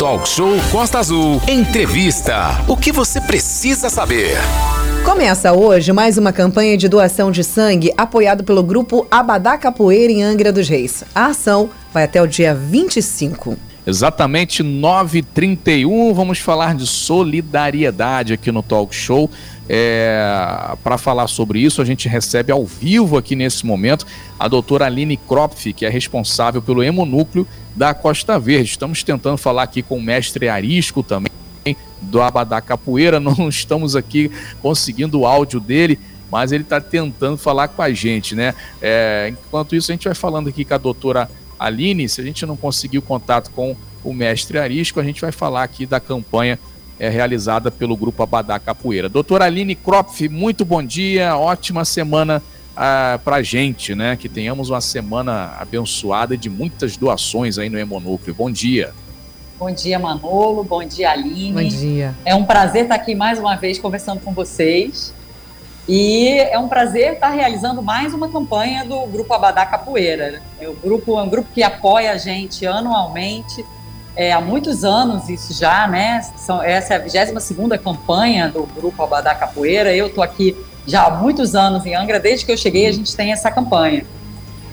Talk Show Costa Azul. Entrevista. O que você precisa saber? Começa hoje mais uma campanha de doação de sangue apoiado pelo grupo Abadá Capoeira em Angra dos Reis. A ação vai até o dia 25. Exatamente 9h31, vamos falar de solidariedade aqui no Talk Show. É, Para falar sobre isso, a gente recebe ao vivo aqui nesse momento a doutora Aline Kropf, que é responsável pelo hemonúcleo da Costa Verde. Estamos tentando falar aqui com o mestre Arisco também, do Abadá Capoeira, não estamos aqui conseguindo o áudio dele, mas ele está tentando falar com a gente, né? É, enquanto isso, a gente vai falando aqui com a doutora Aline, se a gente não conseguir o contato com o mestre Arisco, a gente vai falar aqui da campanha é, realizada pelo Grupo Abadá Capoeira. Doutora Aline Kropf, muito bom dia, ótima semana ah, para a gente, né? Que tenhamos uma semana abençoada de muitas doações aí no Hemonúcleo. Bom dia. Bom dia, Manolo. Bom dia, Aline. Bom dia. É um prazer estar aqui mais uma vez conversando com vocês. E é um prazer estar realizando mais uma campanha do Grupo Abadá Capoeira. O grupo é um grupo que apoia a gente anualmente, é, há muitos anos isso já, né? São, essa é a 22 campanha do Grupo Abadá Capoeira. Eu estou aqui já há muitos anos em Angra, desde que eu cheguei a gente tem essa campanha.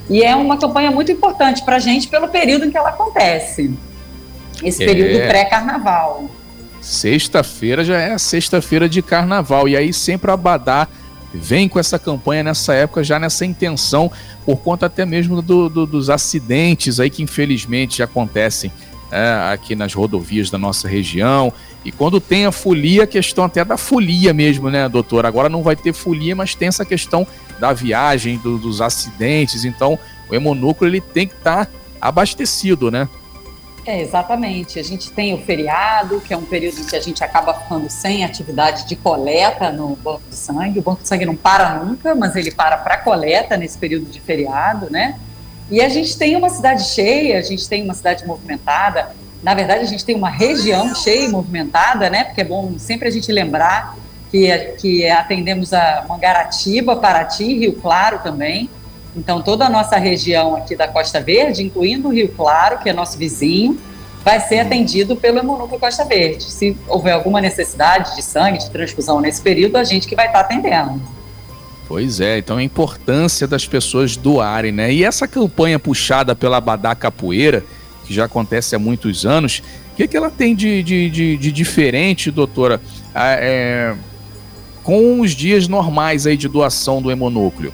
E é uma campanha muito importante para a gente pelo período em que ela acontece. Esse período é. pré-carnaval. Sexta-feira já é a sexta-feira de carnaval. E aí sempre a Abadá vem com essa campanha nessa época, já nessa intenção, por conta até mesmo do, do, dos acidentes aí que infelizmente acontecem é, aqui nas rodovias da nossa região. E quando tem a folia, a questão até da folia mesmo, né, doutor? Agora não vai ter folia, mas tem essa questão da viagem, do, dos acidentes. Então, o hemonúcleo ele tem que estar tá abastecido, né? É, exatamente. A gente tem o feriado, que é um período em que a gente acaba ficando sem atividade de coleta no banco de sangue. O banco de sangue não para nunca, mas ele para para coleta nesse período de feriado, né? E a gente tem uma cidade cheia, a gente tem uma cidade movimentada. Na verdade, a gente tem uma região cheia e movimentada, né? Porque é bom sempre a gente lembrar que, que atendemos a Mangaratiba, Paraty, Rio Claro também. Então, toda a nossa região aqui da Costa Verde, incluindo o Rio Claro, que é nosso vizinho, vai ser atendido pelo Hemonúcleo Costa Verde. Se houver alguma necessidade de sangue, de transfusão nesse período, a gente que vai estar atendendo. Pois é, então a importância das pessoas doarem, né? E essa campanha puxada pela Badá Capoeira, que já acontece há muitos anos, o que, que ela tem de, de, de, de diferente, doutora, é, com os dias normais aí de doação do hemonúcleo?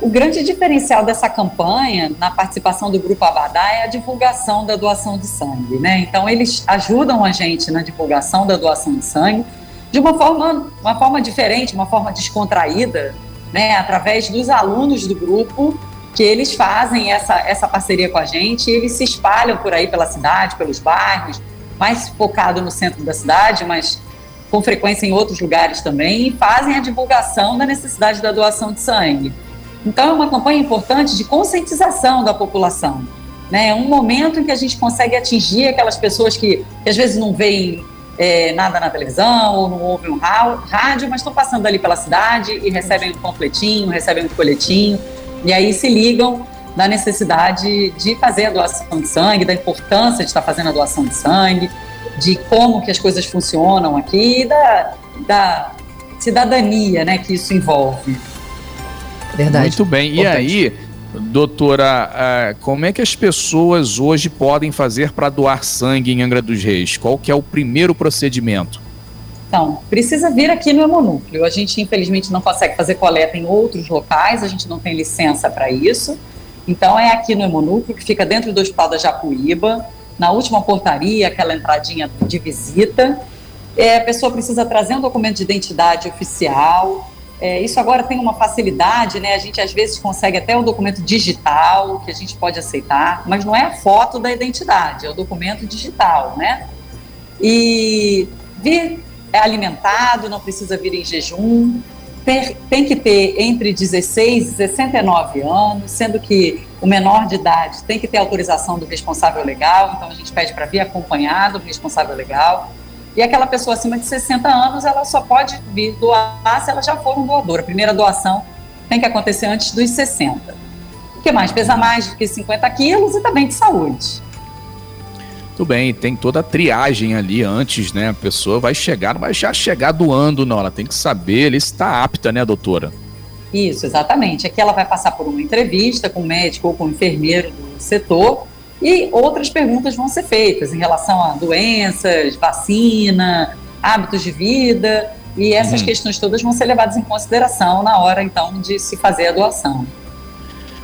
O grande diferencial dessa campanha, na participação do Grupo Abadá, é a divulgação da doação de sangue, né? Então, eles ajudam a gente na divulgação da doação de sangue, de uma forma, uma forma diferente, uma forma descontraída, né, através dos alunos do grupo, que eles fazem essa, essa parceria com a gente, e eles se espalham por aí pela cidade, pelos bairros, mais focado no centro da cidade, mas com frequência em outros lugares também, e fazem a divulgação da necessidade da doação de sangue. Então, é uma campanha importante de conscientização da população. Né? É um momento em que a gente consegue atingir aquelas pessoas que, que às vezes não veem é, nada na televisão ou não ouvem um rádio, mas estão passando ali pela cidade e recebem um panfletinho, recebem um folhetinho, e aí se ligam da necessidade de fazer a doação de sangue, da importância de estar fazendo a doação de sangue, de como que as coisas funcionam aqui e da, da cidadania né, que isso envolve. Verdade. Muito bem. E aí, Doutora, uh, como é que as pessoas hoje podem fazer para doar sangue em Angra dos Reis? Qual que é o primeiro procedimento? Então, precisa vir aqui no hemonúcleo. A gente, infelizmente, não consegue fazer coleta em outros locais, a gente não tem licença para isso. Então, é aqui no hemonúcleo, que fica dentro do Hospital da Japuíba, na última portaria, aquela entradinha de visita. É, a pessoa precisa trazer um documento de identidade oficial, é, isso agora tem uma facilidade, né? A gente às vezes consegue até um documento digital que a gente pode aceitar, mas não é a foto da identidade, é o documento digital, né? E vir é alimentado, não precisa vir em jejum, ter, tem que ter entre 16 e 69 anos, sendo que o menor de idade tem que ter autorização do responsável legal, então a gente pede para vir acompanhado do responsável legal. E aquela pessoa acima de 60 anos, ela só pode vir doar se ela já for um doador. A primeira doação tem que acontecer antes dos 60. O que mais? Pesa mais do que 50 quilos e também de saúde. Muito bem, tem toda a triagem ali antes, né? A pessoa vai chegar, vai já chegar doando, não. Ela tem que saber ele está apta, né, doutora? Isso, exatamente. Aqui ela vai passar por uma entrevista com o médico ou com o enfermeiro do setor e outras perguntas vão ser feitas em relação a doenças, vacina, hábitos de vida e essas uhum. questões todas vão ser levadas em consideração na hora então de se fazer a doação.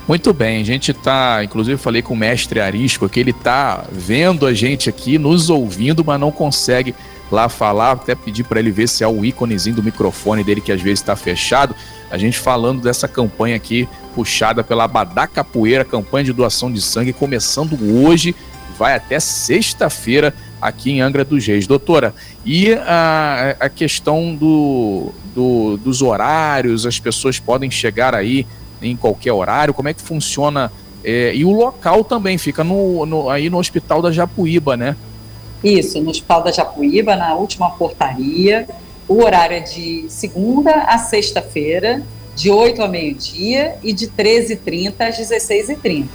Muito bem, a gente está, inclusive falei com o mestre Arisco, que ele está vendo a gente aqui, nos ouvindo, mas não consegue lá falar, até pedir para ele ver se é o íconezinho do microfone dele que às vezes está fechado. A gente falando dessa campanha aqui puxada pela Abadá Capoeira, campanha de doação de sangue, começando hoje, vai até sexta-feira aqui em Angra dos Reis. Doutora, e a, a questão do, do, dos horários, as pessoas podem chegar aí em qualquer horário? Como é que funciona? É, e o local também fica no, no, aí no Hospital da Japuíba, né? Isso, no Hospital da Japuíba, na última portaria. O horário é de segunda a sexta-feira, de 8 a meio-dia e de 13h30 às 16h30.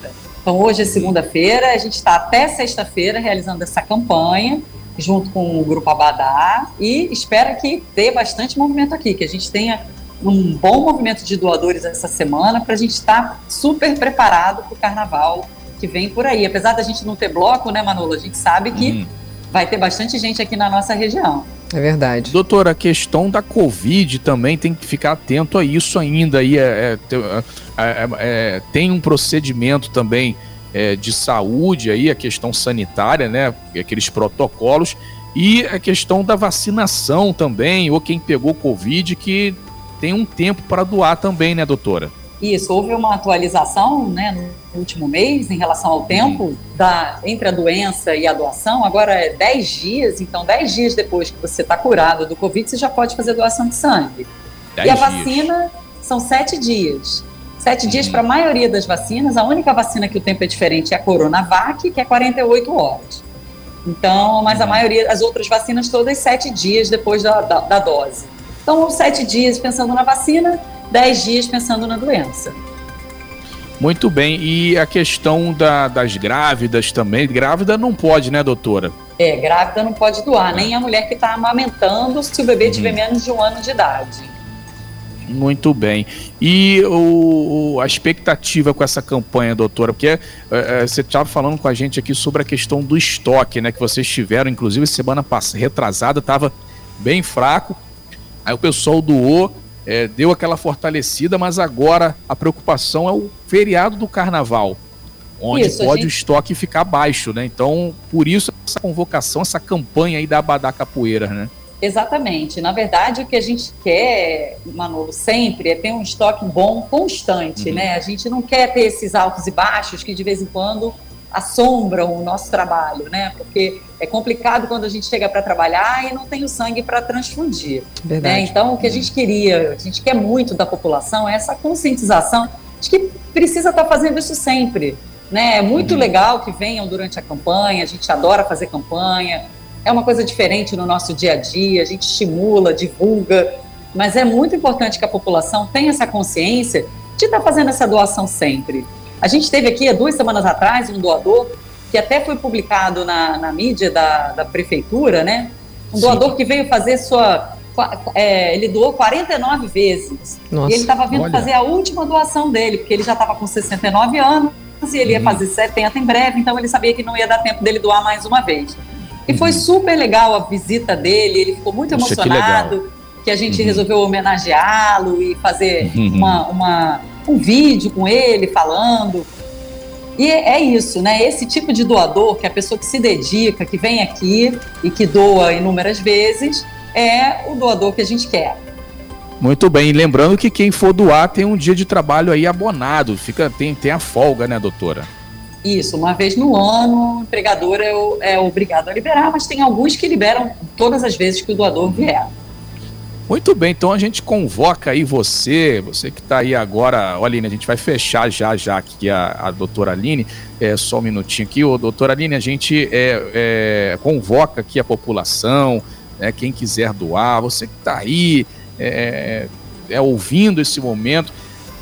Então, hoje é segunda-feira, a gente está até sexta-feira realizando essa campanha, junto com o Grupo Abadá, e espera que dê bastante movimento aqui, que a gente tenha um bom movimento de doadores essa semana para a gente estar tá super preparado para o carnaval que vem por aí. Apesar da gente não ter bloco, né, Manolo? A gente sabe que uhum. vai ter bastante gente aqui na nossa região. É verdade. Doutora, a questão da Covid também tem que ficar atento a isso ainda. Aí é, é, é, é tem um procedimento também é, de saúde aí, a questão sanitária, né? Aqueles protocolos. E a questão da vacinação também, ou quem pegou Covid, que tem um tempo para doar também, né, doutora? Isso, houve uma atualização né, no último mês em relação ao tempo uhum. da, entre a doença e a doação. Agora é 10 dias, então 10 dias depois que você está curado do Covid, você já pode fazer doação de sangue. E a dias. vacina são 7 dias. Sete dias uhum. para a maioria das vacinas. A única vacina que o tempo é diferente é a Coronavac, que é 48 horas. Então, mas a uhum. maioria, as outras vacinas todas, sete dias depois da, da, da dose. Então, sete dias pensando na vacina, dez dias pensando na doença. Muito bem. E a questão da, das grávidas também. Grávida não pode, né, doutora? É, grávida não pode doar, é. nem a mulher que está amamentando se o bebê uhum. tiver menos de um ano de idade. Muito bem. E o, a expectativa com essa campanha, doutora? Porque é, é, você estava falando com a gente aqui sobre a questão do estoque, né? Que vocês tiveram, inclusive semana passada, retrasada, estava bem fraco. Aí o pessoal doou, é, deu aquela fortalecida, mas agora a preocupação é o feriado do carnaval, onde isso, pode gente... o estoque ficar baixo, né? Então, por isso essa convocação, essa campanha aí da Abadá Capoeira, né? Exatamente. Na verdade, o que a gente quer, Manolo, sempre é ter um estoque bom, constante, uhum. né? A gente não quer ter esses altos e baixos que de vez em quando assombram o nosso trabalho, né? Porque é complicado quando a gente chega para trabalhar e não tem o sangue para transfundir. Né? Então, o que a gente queria, a gente quer muito da população é essa conscientização de que precisa estar tá fazendo isso sempre. Né? É muito uhum. legal que venham durante a campanha, a gente adora fazer campanha, é uma coisa diferente no nosso dia a dia, a gente estimula, divulga, mas é muito importante que a população tenha essa consciência de estar tá fazendo essa doação sempre. A gente teve aqui há duas semanas atrás um doador que até foi publicado na, na mídia da, da prefeitura, né? Um Sim. doador que veio fazer sua. É, ele doou 49 vezes. Nossa, e ele estava vindo olha. fazer a última doação dele, porque ele já estava com 69 anos e ele ia uhum. fazer 70 em breve, então ele sabia que não ia dar tempo dele doar mais uma vez. E uhum. foi super legal a visita dele, ele ficou muito Poxa, emocionado que, que, a gente uhum. resolveu homenageá-lo e fazer uhum. uma, uma um vídeo com ele falando. E é isso, né? Esse tipo de doador, que é a pessoa que se dedica, que vem aqui e que doa inúmeras vezes, é o doador que a gente quer. Muito bem, lembrando que quem for doar tem um dia de trabalho aí abonado, fica tem, tem a folga, né, doutora? Isso, uma vez no ano, o empregador é, é obrigado a liberar, mas tem alguns que liberam todas as vezes que o doador vier. Muito bem, então a gente convoca aí você, você que está aí agora, olha, Aline, a gente vai fechar já já aqui a, a doutora Aline, é, só um minutinho aqui, ô doutora Aline, a gente é, é, convoca aqui a população, né, quem quiser doar, você que está aí é, é, ouvindo esse momento,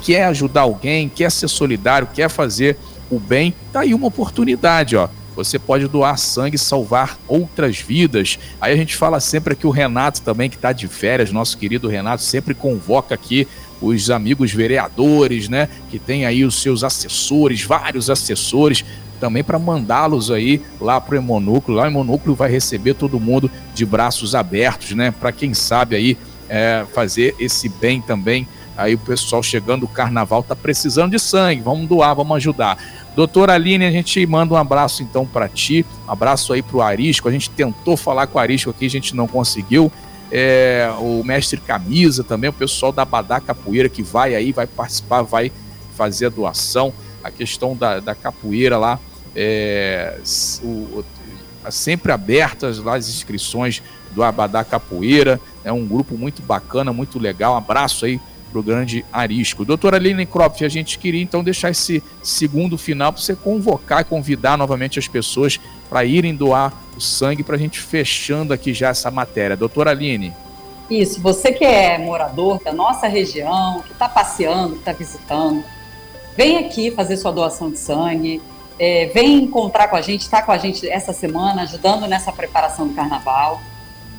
quer ajudar alguém, quer ser solidário, quer fazer o bem, tá aí uma oportunidade, ó. Você pode doar sangue e salvar outras vidas. Aí a gente fala sempre aqui o Renato também, que está de férias, nosso querido Renato, sempre convoca aqui os amigos vereadores, né? Que tem aí os seus assessores, vários assessores, também para mandá-los aí lá para o Hemonúcleo. Lá o Hemonúcleo vai receber todo mundo de braços abertos, né? Para quem sabe aí é, fazer esse bem também. Aí o pessoal chegando, o carnaval tá precisando de sangue, vamos doar, vamos ajudar. Doutora Aline, a gente manda um abraço então para ti, um abraço aí para o Arisco. A gente tentou falar com o Arisco aqui, a gente não conseguiu. É, o mestre Camisa também, o pessoal da Badá Capoeira que vai aí, vai participar, vai fazer a doação. A questão da, da capoeira lá, é, o, sempre abertas lá as inscrições do Abadá Capoeira. É um grupo muito bacana, muito legal. Um abraço aí pro grande Arisco. Doutora Aline Kropf, a gente queria então deixar esse segundo final para você convocar e convidar novamente as pessoas para irem doar o sangue para a gente fechando aqui já essa matéria. Doutora Aline. Isso, você que é morador da nossa região, que está passeando, que está visitando, vem aqui fazer sua doação de sangue, é, vem encontrar com a gente, está com a gente essa semana, ajudando nessa preparação do carnaval.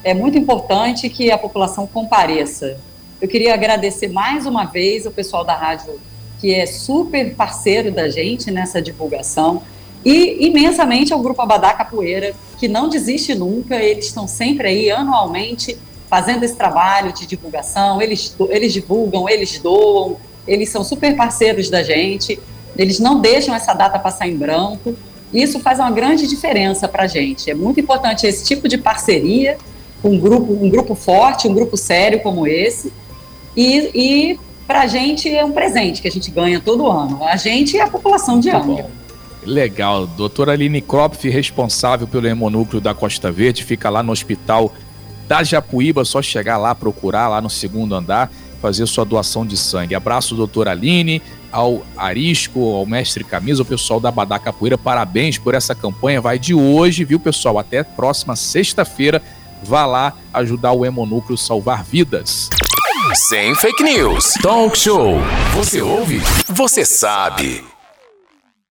É muito importante que a população compareça. Eu queria agradecer mais uma vez o pessoal da rádio, que é super parceiro da gente nessa divulgação, e imensamente ao Grupo Abadá Capoeira, que não desiste nunca, eles estão sempre aí anualmente fazendo esse trabalho de divulgação, eles, eles divulgam, eles doam, eles são super parceiros da gente, eles não deixam essa data passar em branco, isso faz uma grande diferença para a gente. É muito importante esse tipo de parceria um grupo, um grupo forte, um grupo sério como esse, e, e para a gente é um presente que a gente ganha todo ano. A gente e a população de Angra. Legal. Doutora Aline Kropf, responsável pelo hemonúcleo da Costa Verde, fica lá no hospital da Japuíba, só chegar lá, procurar lá no segundo andar, fazer sua doação de sangue. Abraço, doutora Aline, ao Arisco, ao mestre Camisa, ao pessoal da Badá Capoeira, parabéns por essa campanha. Vai de hoje, viu, pessoal? Até próxima sexta-feira. Vá lá ajudar o Hemonúcleo a salvar vidas. Sem fake news. Talk show. Você ouve? Você sabe.